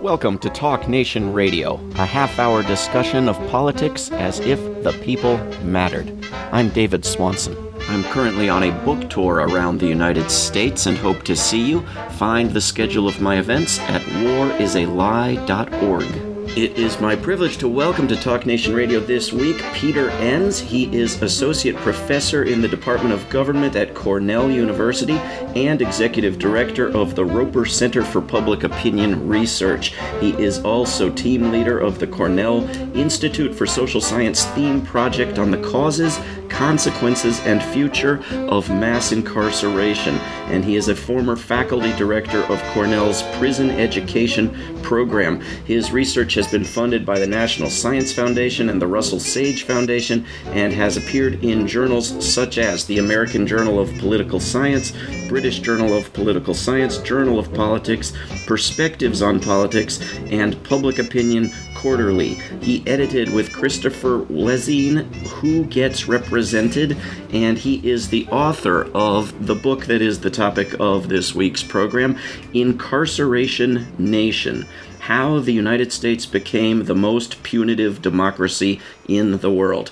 Welcome to Talk Nation Radio, a half hour discussion of politics as if the people mattered. I'm David Swanson. I'm currently on a book tour around the United States and hope to see you. Find the schedule of my events at warisalie.org. It is my privilege to welcome to Talk Nation Radio this week Peter Enns. He is Associate Professor in the Department of Government at Cornell University and Executive Director of the Roper Center for Public Opinion Research. He is also team leader of the Cornell Institute for Social Science theme project on the causes, consequences, and future of mass incarceration. And he is a former faculty director of Cornell's prison education program. His research has been funded by the National Science Foundation and the Russell Sage Foundation and has appeared in journals such as the American Journal of Political Science, British Journal of Political Science, Journal of Politics, Perspectives on Politics, and Public Opinion Quarterly. He edited with Christopher Wlezien, Who Gets Represented, and he is the author of the book that is the topic of this week's program, Incarceration Nation How the United States Became the Most Punitive Democracy in the World.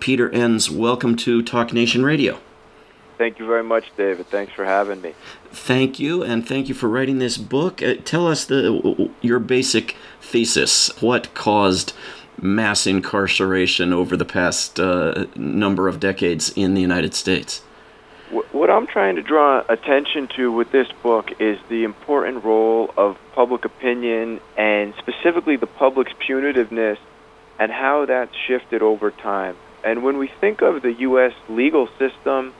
Peter Enns, welcome to Talk Nation Radio. Thank you very much, David. Thanks for having me. Thank you, and thank you for writing this book. Uh, tell us the your basic thesis. What caused mass incarceration over the past uh, number of decades in the United States? What I'm trying to draw attention to with this book is the important role of public opinion and specifically the public's punitiveness and how that's shifted over time. And when we think of the U.S. legal system,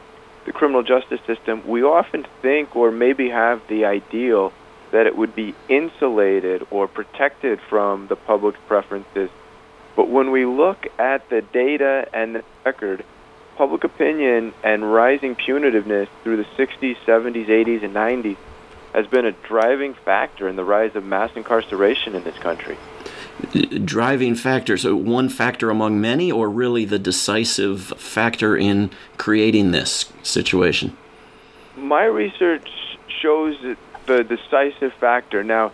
the criminal justice system, we often think or maybe have the ideal that it would be insulated or protected from the public's preferences. But when we look at the data and the record, public opinion and rising punitiveness through the 60s, 70s, 80s, and 90s has been a driving factor in the rise of mass incarceration in this country. Driving factor, so one factor among many, or really the decisive factor in creating this situation? My research shows the decisive factor. Now,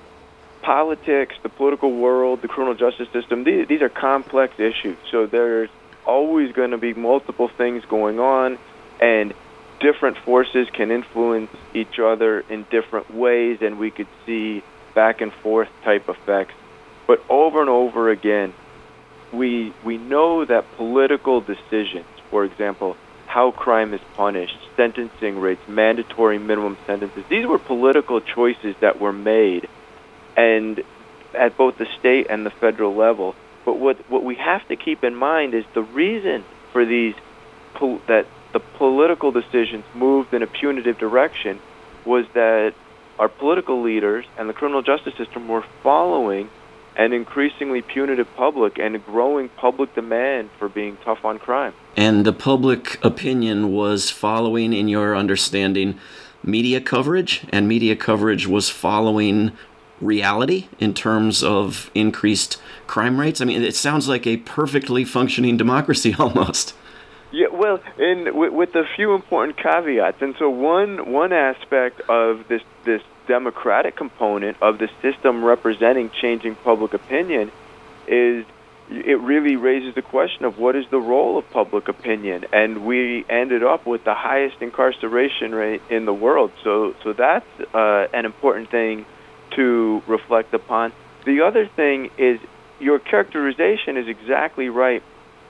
politics, the political world, the criminal justice system, these, these are complex issues. So there's always going to be multiple things going on, and different forces can influence each other in different ways, and we could see back and forth type effects. But over and over again, we we know that political decisions, for example, how crime is punished, sentencing rates, mandatory minimum sentences, these were political choices that were made, and at both the state and the federal level. But what what we have to keep in mind is the reason for these pol- that the political decisions moved in a punitive direction was that our political leaders and the criminal justice system were following an increasingly punitive public and a growing public demand for being tough on crime. And the public opinion was following, in your understanding, media coverage, and media coverage was following reality in terms of increased crime rates? I mean, it sounds like a perfectly functioning democracy almost. Yeah, well, and with, with a few important caveats. And so one one aspect of this this democratic component of the system representing changing public opinion is it really raises the question of what is the role of public opinion? And we ended up with the highest incarceration rate in the world. So so that's uh, an important thing to reflect upon. The other thing is your characterization is exactly right.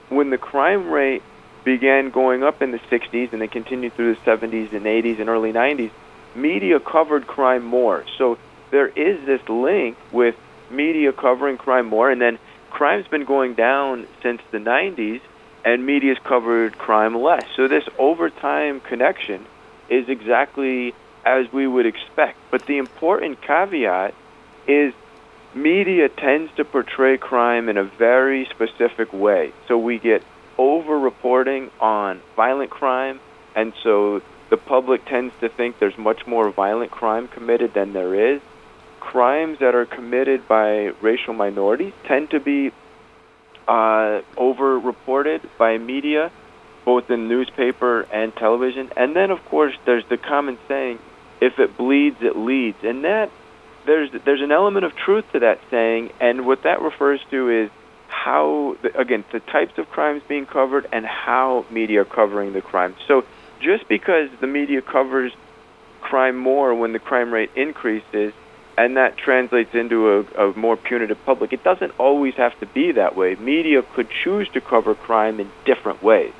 When the crime rate began going up in the 60s and then continued through the 70s and 80s and early 90s media covered crime more. So there is this link with media covering crime more, and then crime's been going down since the 90s, and media's covered crime less. So this overtime connection is exactly as we would expect. But the important caveat is media tends to portray crime in a very specific way. So we get over reporting on violent crime, and so the public tends to think there's much more violent crime committed than there is. Crimes that are committed by racial minorities tend to be uh, over-reported by media, both in newspaper and television. And then, of course, there's the common saying, "If it bleeds, it leads," and that there's there's an element of truth to that saying, and what that refers to is how again the types of crimes being covered and how media are covering the crime. So just because the media covers crime more when the crime rate increases and that translates into a, a, more punitive public. It doesn't always have to be that way. Media could choose to cover crime in different ways.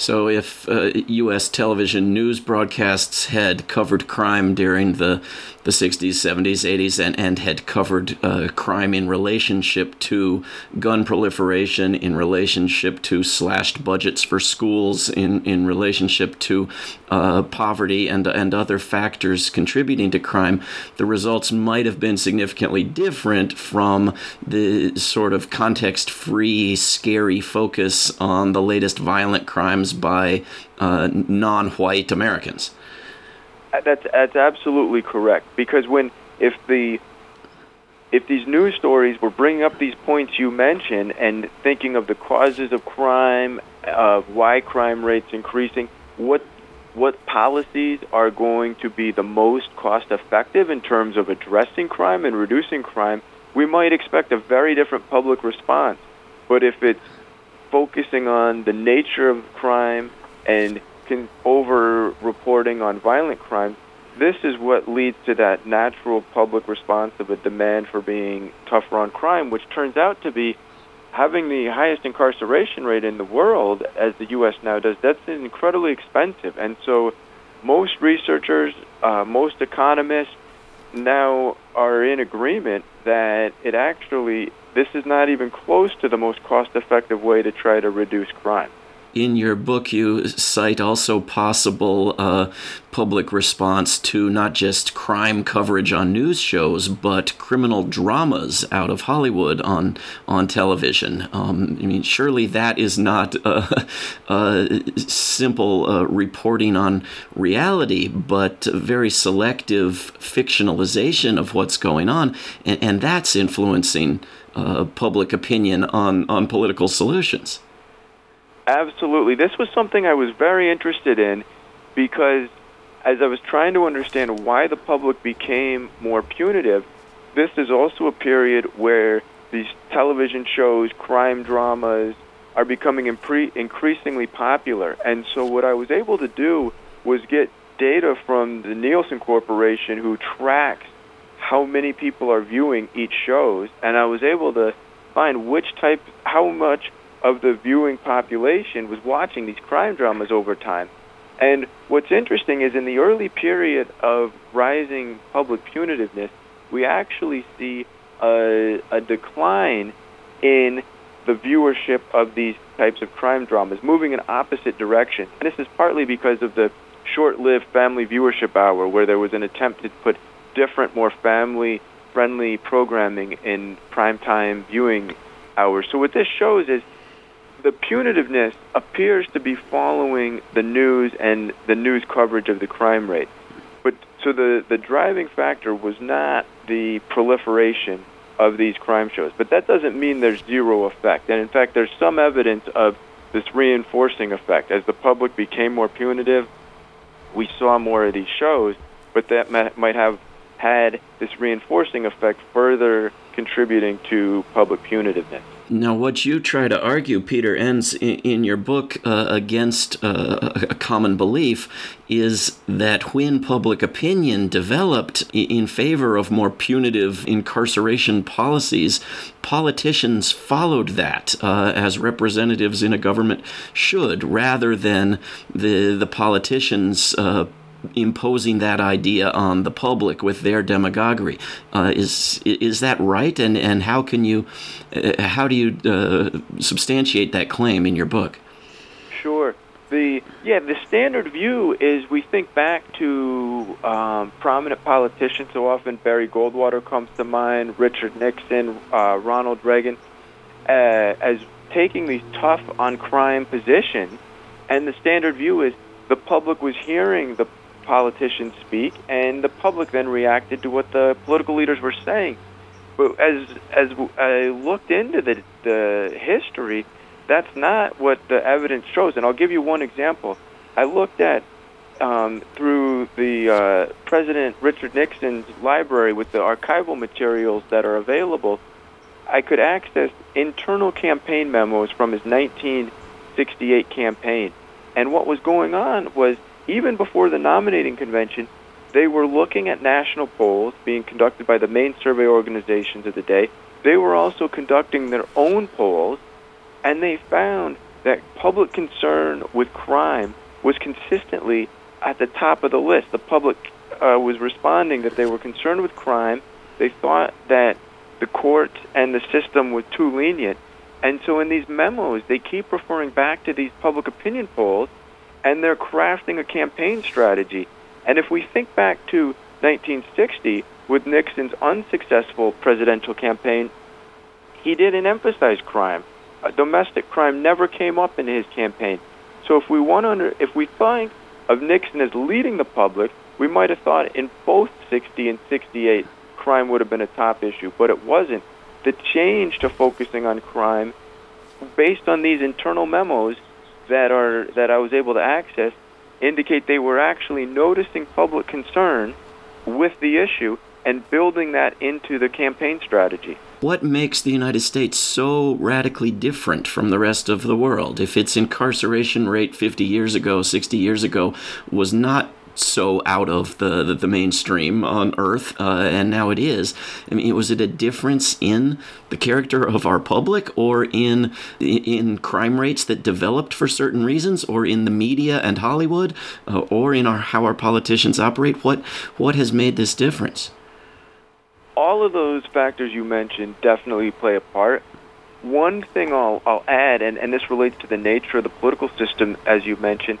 So, if uh, U.S. television news broadcasts had covered crime during the, the 60s, 70s, 80s, and, and had covered uh, crime in relationship to gun proliferation, in relationship to slashed budgets for schools, in, in relationship to uh, poverty and, and other factors contributing to crime, the results might have been significantly different from the sort of context free, scary focus on the latest violent crimes by uh, non-white Americans. Uh, that's that's absolutely correct. Because when if the if these news stories were bringing up these points you mentioned and thinking of the causes of crime, of why crime rates increasing, what what policies are going to be the most cost effective in terms of addressing crime and reducing crime, we might expect a very different public response. But if it's focusing on the nature of crime and over reporting on violent crime, this is what leads to that natural public response of a demand for being tougher on crime, which turns out to be having the highest incarceration rate in the world, as the U.S. now does. That's incredibly expensive, and so most researchers, uh, most economists now are in agreement that it actually this is not even close to the most cost effective way to try to reduce crime in your book, you cite also possible uh, public response to not just crime coverage on news shows, but criminal dramas out of Hollywood on on television. Um, I mean, surely that is not a, a simple uh, reporting on reality, but very selective fictionalization of what's going on, and, and that's influencing uh, public opinion on on political solutions. Absolutely. This was something I was very interested in because as I was trying to understand why the public became more punitive, this is also a period where these television shows, crime dramas, are becoming impre- increasingly popular. And so, what I was able to do was get data from the Nielsen Corporation, who tracks how many people are viewing each shows, and I was able to find which type, how much of the viewing population was watching these crime dramas over time. And what's interesting is in the early period of rising public punitiveness, we actually see a, a decline in the viewership of these types of crime dramas, moving in opposite direction. And this is partly because of the short-lived family viewership hour, where there was an attempt to put different, more family-friendly programming in primetime viewing hours. So what this shows is the punitiveness appears to be following the news and the news coverage of the crime rate. But so the the driving factor was not the proliferation of these crime shows. But that doesn't mean there's zero effect. And in fact, there's some evidence of this reinforcing effect. As the public became more punitive, we saw more of these shows, but that might have had this reinforcing effect further contributing to public punitiveness. Now, what you try to argue, Peter Enns in, in your book uh, against uh, a common belief is that when public opinion developed in favor of more punitive incarceration policies, politicians followed that uh, as representatives in a government should, rather than the the politicians uh, imposing that idea on the public with their demagoguery. Uh, is is that right? And and how can you uh, how do you uh, substantiate that claim in your book? Sure. The yeah the standard view is we think back to um, prominent politicians. So often Barry Goldwater comes to mind, Richard Nixon, uh, Ronald Reagan, uh, as taking these tough on crime positions. And the standard view is the public was hearing the politicians speak, and the public then reacted to what the political leaders were saying. But as as I looked into the the history, that's not what the evidence shows. And I'll give you one example. I looked at um, through the uh, President Richard Nixon's library with the archival materials that are available, I could access internal campaign memos from his 1968 campaign. And what was going on was even before the nominating convention, they were looking at national polls being conducted by the main survey organizations of the day. They were also conducting their own polls, and they found that public concern with crime was consistently at the top of the list. The public uh, was responding that they were concerned with crime. They thought that the court and the system were too lenient. And so in these memos, they keep referring back to these public opinion polls, and they're crafting a campaign strategy. And if we think back to 1960, with Nixon's unsuccessful presidential campaign, he didn't emphasize crime. Domestic crime never came up in his campaign. So if we want under, if we think of Nixon as leading the public, we might have thought in both 60 and 68 crime would have been a top issue, but it wasn't. The change to focusing on crime, based on these internal memos that are that I was able to access, indicate they were actually noticing public concern with the issue and building that into the campaign strategy. What makes the United States so radically different from the rest of the world? If its incarceration rate 50 years ago, 60 years ago, was not so out of the, the, the mainstream on Earth, uh, and now it is. I mean, was it a difference in the character of our public, or in in crime rates that developed for certain reasons, or in the media and Hollywood, uh, or in our how our politicians operate? What what has made this difference? All of those factors you mentioned definitely play a part. One thing I'll, I'll add, and, and this relates to the nature of the political system, as you mentioned,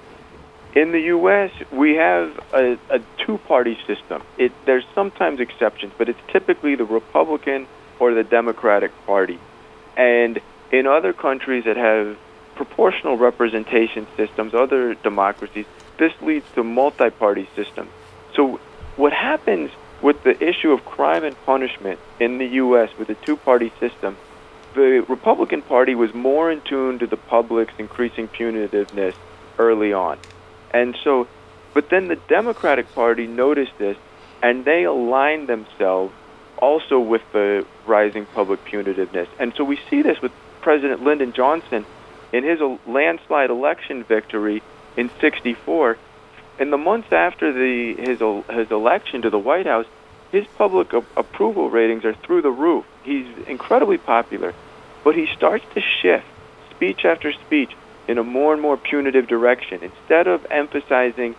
in the U.S., we have a, a two-party system. It, there's sometimes exceptions, but it's typically the Republican or the Democratic Party. And in other countries that have proportional representation systems, other democracies, this leads to multi-party systems. So what happens with the issue of crime and punishment in the U.S. with a two-party system, the Republican Party was more in tune to the public's increasing punitiveness early on. And so, but then the Democratic Party noticed this, and they aligned themselves also with the rising public punitiveness. And so we see this with President Lyndon Johnson in his landslide election victory in 64. In the months after the, his, his election to the White House, his public approval ratings are through the roof. He's incredibly popular. But he starts to shift, speech after speech, in a more and more punitive direction. Instead of emphasizing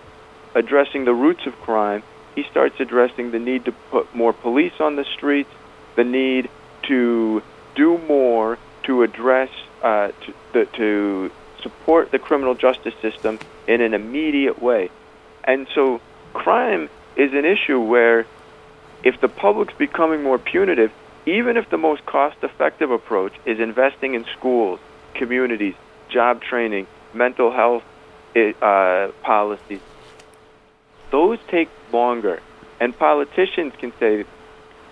addressing the roots of crime, he starts addressing the need to put more police on the streets, the need to do more to address, uh, to, the, to support the criminal justice system in an immediate way. And so crime is an issue where if the public's becoming more punitive, even if the most cost effective approach is investing in schools, communities, job training, mental health uh, policies. Those take longer, and politicians can say,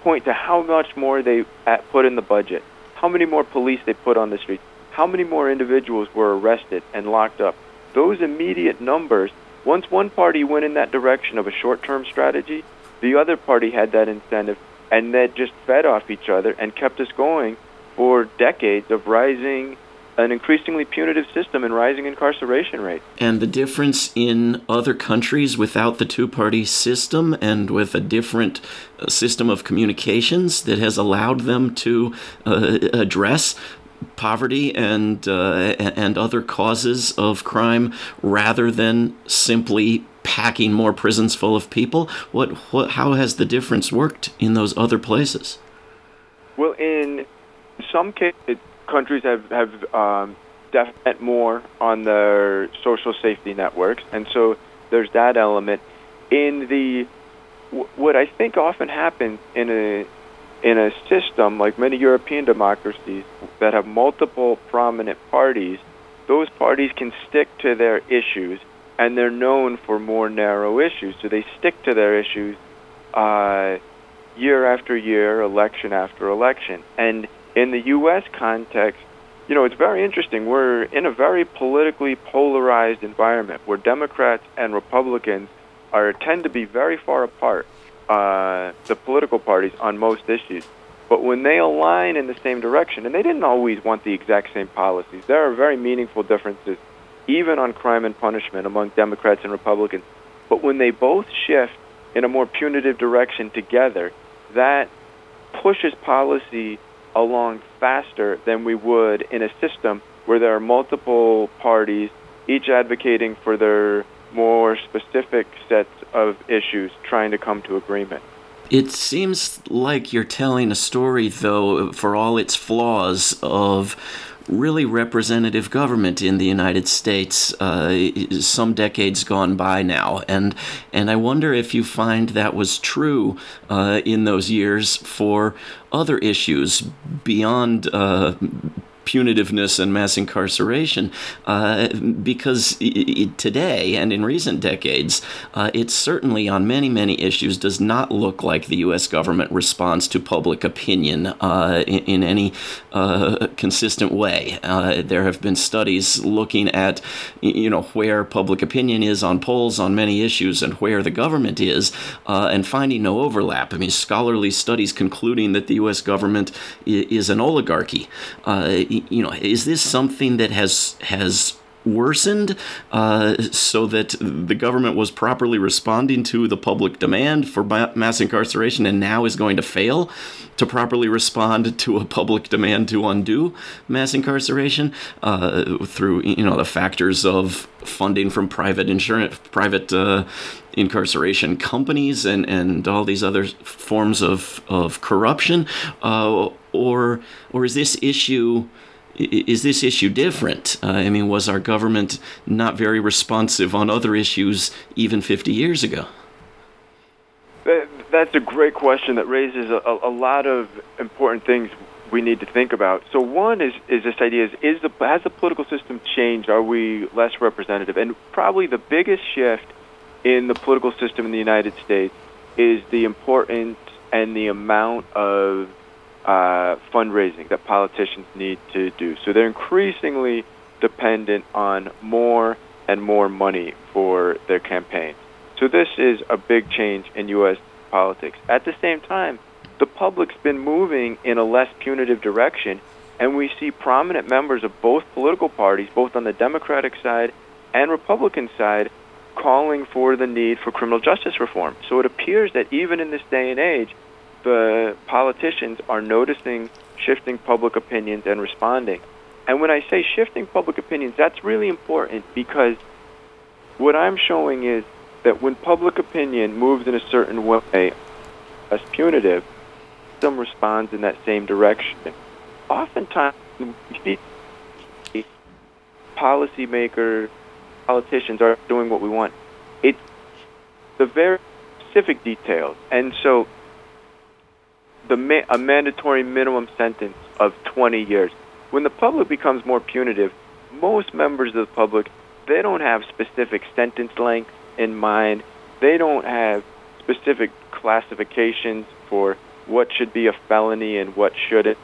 point to how much more they put in the budget, how many more police they put on the streets, how many more individuals were arrested and locked up. Those immediate numbers, once one party went in that direction of a short-term strategy, the other party had that incentive, and that just fed off each other and kept us going for decades of rising an increasingly punitive system and rising incarceration rate. And the difference in other countries without the two party system and with a different uh, system of communications that has allowed them to uh, address poverty and uh, and other causes of crime rather than simply packing more prisons full of people what what how has the difference worked in those other places well in some cases countries have have um, more on their social safety networks, and so there's that element. In the what I think often happens in a in a system like many European democracies that have multiple prominent parties, those parties can stick to their issues, and they're known for more narrow issues. So they stick to their issues uh, year after year, election after election, and in the U.S. context, you know, it's very interesting. We're in a very politically polarized environment where Democrats and Republicans are tend to be very far apart, uh, the political parties on most issues. But when they align in the same direction, and they didn't always want the exact same policies, there are very meaningful differences, even on crime and punishment, among Democrats and Republicans. But when they both shift in a more punitive direction together, that pushes policy along faster than we would in a system where there are multiple parties, each advocating for their more specific sets of issues, trying to come to agreement. It seems like you're telling a story, though, for all its flaws, of really representative government in the United States uh, some decades gone by now, and and I wonder if you find that was true uh, in those years for other issues beyond uh, punitiveness and mass incarceration uh, because it, today and in recent decades, uh, it certainly on many, many issues does not look like the U.S. government responds to public opinion uh, in, in, any uh, consistent way. Uh, there have been studies looking at, you know, where public opinion is on polls on many issues and where the government is, uh, and finding no overlap. I mean, scholarly studies concluding that the U.S. government is an oligarchy you know, is this something that has has worsened uh, so that the government was properly responding to the public demand for mass incarceration and now is going to fail to properly respond to a public demand to undo mass incarceration uh, through you know the factors of funding from private insurance private uh, incarceration companies and, and all these other forms of, of corruption uh, or or is this issue is this issue different? Uh, I mean, was our government not very responsive on other issues even 50 years ago? that's a great question that raises a, a, lot of important things we need to think about. So one is, is this idea is, is the, has the political system changed? Are we less representative? And probably the biggest shift in the political system in the United States is the importance and the amount of uh, fundraising that politicians need to do. So they're increasingly dependent on more and more money for their campaigns. So this is a big change in U.S. politics. At the same time, the public's been moving in a less punitive direction, and we see prominent members of both political parties, both on the Democratic side and Republican side, calling for the need for criminal justice reform. So it appears that even in this day and age, the politicians are noticing shifting public opinions and responding. And when I say shifting public opinions, that's really important because what I'm showing is that when public opinion moves in a certain way, as punitive, some responds in that same direction. Oftentimes, policymakers, politicians are doing what we want. It's the very specific details. And so the ma- a mandatory minimum sentence of 20 years. When the public becomes more punitive, most members of the public they don't have specific sentence length in mind. They don't have specific classifications for what should be a felony and what shouldn't.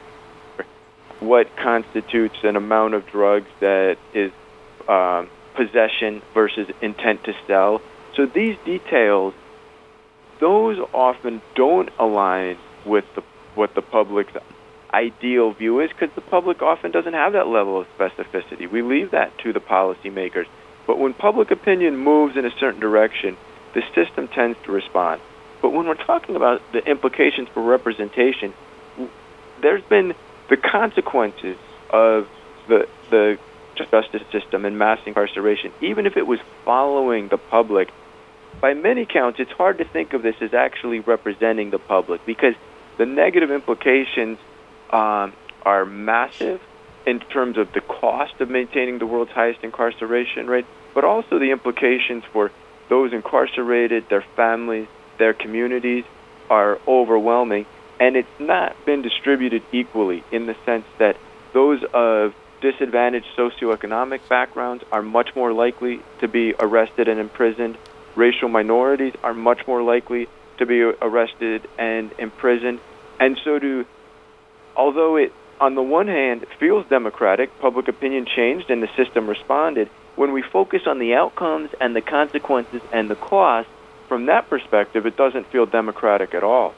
What constitutes an amount of drugs that is um, possession versus intent to sell. So these details, those often don't align with the, what the public's ideal view is because the public often doesn't have that level of specificity. We leave that to the policymakers. But when public opinion moves in a certain direction, the system tends to respond. But when we're talking about the implications for representation, there's been the consequences of the the justice system and mass incarceration, even if it was following the public. By many counts, it's hard to think of this as actually representing the public because the negative implications um, are massive in terms of the cost of maintaining the world's highest incarceration rate, but also the implications for those incarcerated, their families, their communities are overwhelming. And it's not been distributed equally in the sense that those of disadvantaged socioeconomic backgrounds are much more likely to be arrested and imprisoned. Racial minorities are much more likely to be arrested and imprisoned. And so do, although it on the one hand, feels democratic. Public opinion changed and the system responded. When we focus on the outcomes and the consequences and the costs, from that perspective, it doesn't feel democratic at all.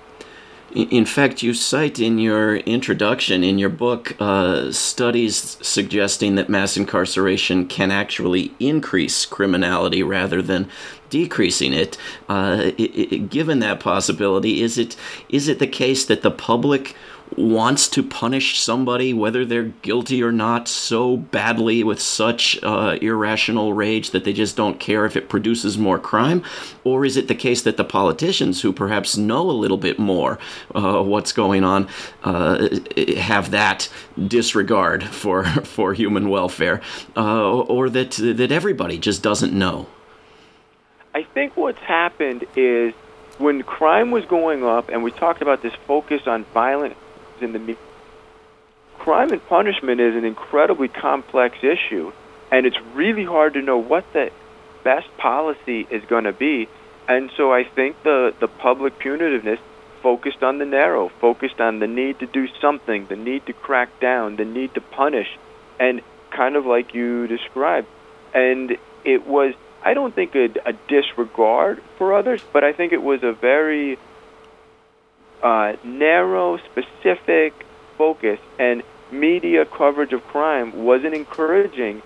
In fact, you cite in your introduction in your book uh, studies suggesting that mass incarceration can actually increase criminality rather than decreasing it. Uh, it, it. Given that possibility, is it is it the case that the public wants to punish somebody, whether they're guilty or not, so badly with such uh, irrational rage that they just don't care if it produces more crime? Or is it the case that the politicians, who perhaps know a little bit more uh, what's going on, uh, have that disregard for, for human welfare? Uh, or that, that everybody just doesn't know? I think what's happened is when crime was going up, and we talked about this focus on violent in the media. Crime and punishment is an incredibly complex issue, and it's really hard to know what the best policy is going to be. And so I think the, the public punitiveness focused on the narrow, focused on the need to do something, the need to crack down, the need to punish, and kind of like you described. And it was, I don't think, a, a disregard for others, but I think it was a very uh, narrow, specific focus, and media coverage of crime wasn't encouraging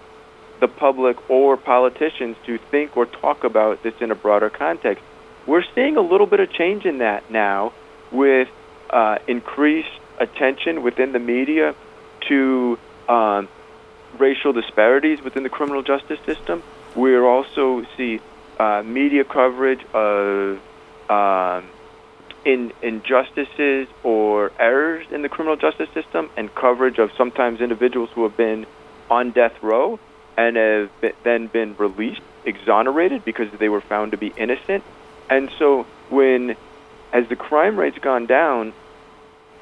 the public or politicians to think or talk about this in a broader context. We're seeing a little bit of change in that now with uh, increased attention within the media to um, racial disparities within the criminal justice system. We also see uh, media coverage of um, in injustices or errors in the criminal justice system and coverage of sometimes individuals who have been on death row and have then been released, exonerated because they were found to be innocent. And so when as the crime rate's gone down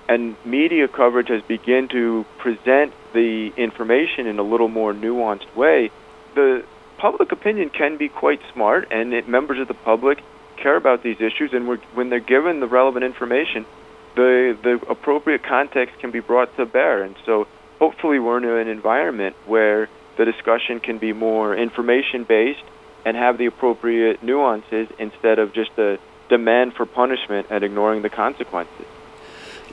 and media coverage has begun to present the information in a little more nuanced way, the public opinion can be quite smart and it, members of the public care about these issues, and when they're given the relevant information, the the appropriate context can be brought to bear. And so, hopefully, we're in an environment where the discussion can be more information based and have the appropriate nuances instead of just a demand for punishment and ignoring the consequences.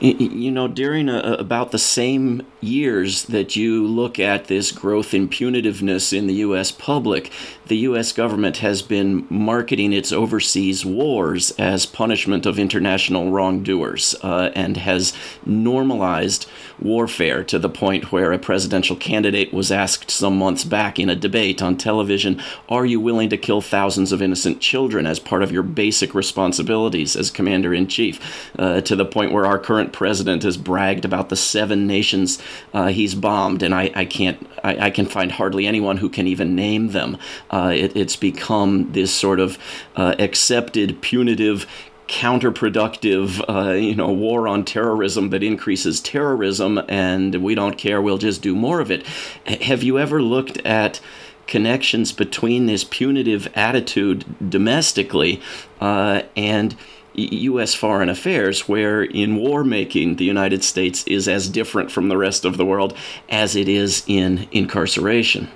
You know, during a, about the same years that you look at this growth in punitiveness in the U.S. public, the U.S. government has been marketing its overseas wars as punishment of international wrongdoers uh, and has normalized warfare to the point where a presidential candidate was asked some months back in a debate on television Are you willing to kill thousands of innocent children as part of your basic responsibilities as commander in chief? Uh, to the point where our current president has bragged about the seven nations uh, he's bombed, and I, I can't, I, I, can find hardly anyone who can even name them. Uh, it, it's become this sort of uh, accepted punitive counterproductive, uh, you know, war on terrorism that increases terrorism, and we don't care. We'll just do more of it. Have you ever looked at connections between this punitive attitude domestically uh, and U.S. foreign affairs, where in war making, the United States is as different from the rest of the world as it is in incarceration.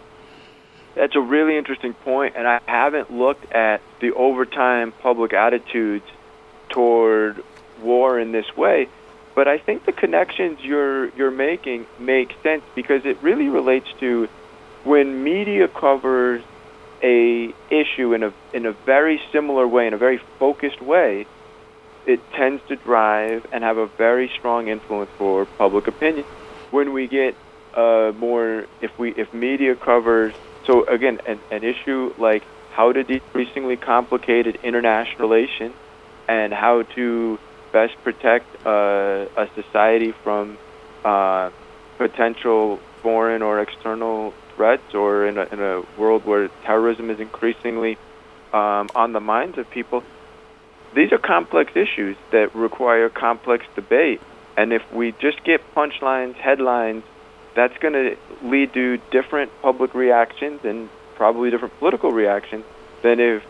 That's a really interesting point, and I haven't looked at the overtime public attitudes toward war in this way. But I think the connections you're you're making make sense because it really relates to when media covers a issue in a in a very similar way, in a very focused way, it tends to drive and have a very strong influence for public opinion. When we get uh, more, if we if media covers, so again, an, an issue like how to decreasingly complicated international relations and how to best protect uh, a society from uh, potential foreign or external threats, or in a, in a world where terrorism is increasingly um, on the minds of people these are complex issues that require complex debate. And if we just get punchlines, headlines, that's going to lead to different public reactions and probably different political reactions than if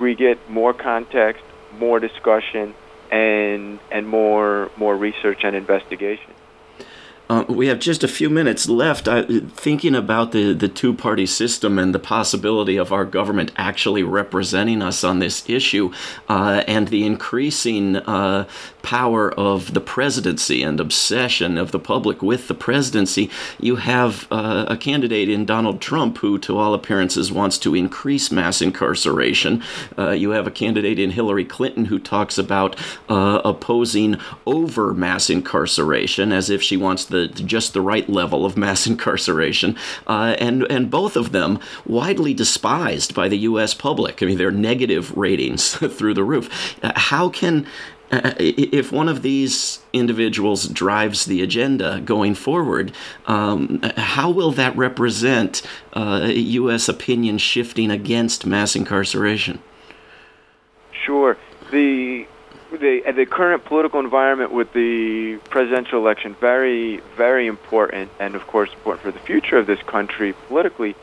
we get more context, more discussion, and and more more research and investigation. Uh, we have just a few minutes left. I, thinking about the, the two party system and the possibility of our government actually representing us on this issue, uh, and the increasing uh, power of the presidency and obsession of the public with the presidency, you have uh, a candidate in Donald Trump who, to all appearances, wants to increase mass incarceration. Uh, you have a candidate in Hillary Clinton who talks about uh, opposing over mass incarceration as if she wants the just the right level of mass incarceration, uh, and and both of them widely despised by the U.S. public. I mean, their negative ratings through the roof. Uh, how can uh, if one of these individuals drives the agenda going forward, um, how will that represent uh, U.S. opinion shifting against mass incarceration? Sure. The the the current political environment with the presidential election very very important, and of course important for the future of this country politically.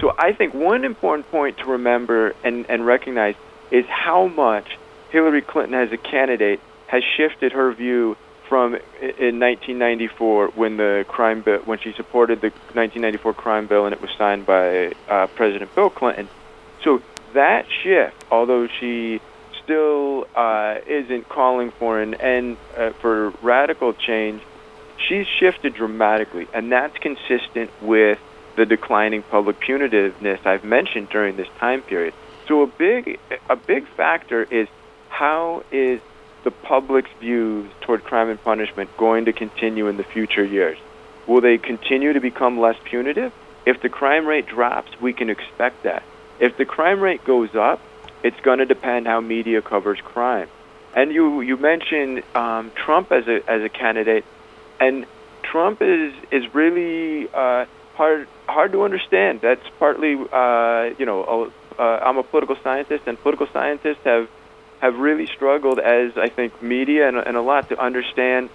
So I think one important point to remember and, and recognize is how much Hillary Clinton as a candidate has shifted her view from in 1994 when the crime bill when she supported the 1994 crime bill and it was signed by uh, President Bill Clinton. So that shift, although she uh, isn't calling for an end uh, for radical change, she's shifted dramatically, and that's consistent with the declining public punitiveness I've mentioned during this time period. So a big a big factor is how is the public's views toward crime and punishment going to continue in the future years? Will they continue to become less punitive? If the crime rate drops, we can expect that. If the crime rate goes up, it's going to depend how media covers crime. And you you mentioned um, Trump as a as a candidate, and Trump is is really uh, hard hard to understand. That's partly uh, you know uh, I'm a political scientist, and political scientists have have really struggled as I think media and, and a lot to understand.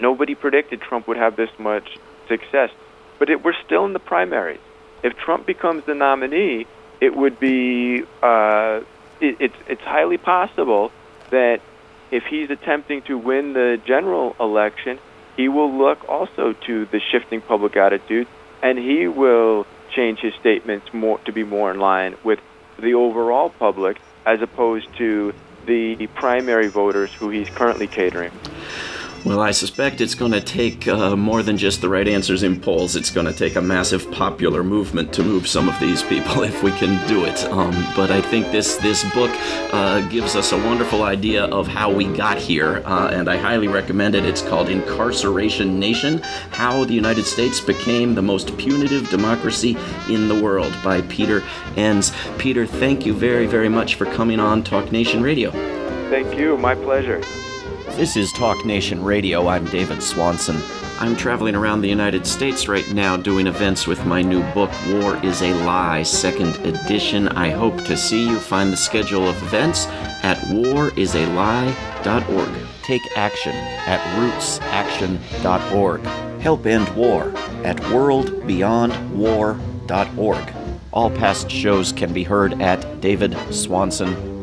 Nobody predicted Trump would have this much success, but it, we're still in the primaries. If Trump becomes the nominee, it would be uh, it, it's it's highly possible that if he's attempting to win the general election, he will look also to the shifting public attitude, and he will change his statements more to be more in line with the overall public as opposed to the primary voters who he's currently catering. Well, I suspect it's going to take uh, more than just the right answers in polls. It's going to take a massive popular movement to move some of these people if we can do it. Um, but I think this this book uh, gives us a wonderful idea of how we got here, uh, and I highly recommend it. It's called Incarceration Nation: How the United States Became the Most Punitive Democracy in the World by Peter Enns. Peter, thank you very very much for coming on Talk Nation Radio. Thank you. My pleasure. This is Talk Nation Radio. I'm David Swanson. I'm traveling around the United States right now doing events with my new book, War is a Lie, second edition. I hope to see you. Find the schedule of events at warisalie.org. Take action at rootsaction.org. Help end war at worldbeyondwar.org. All past shows can be heard at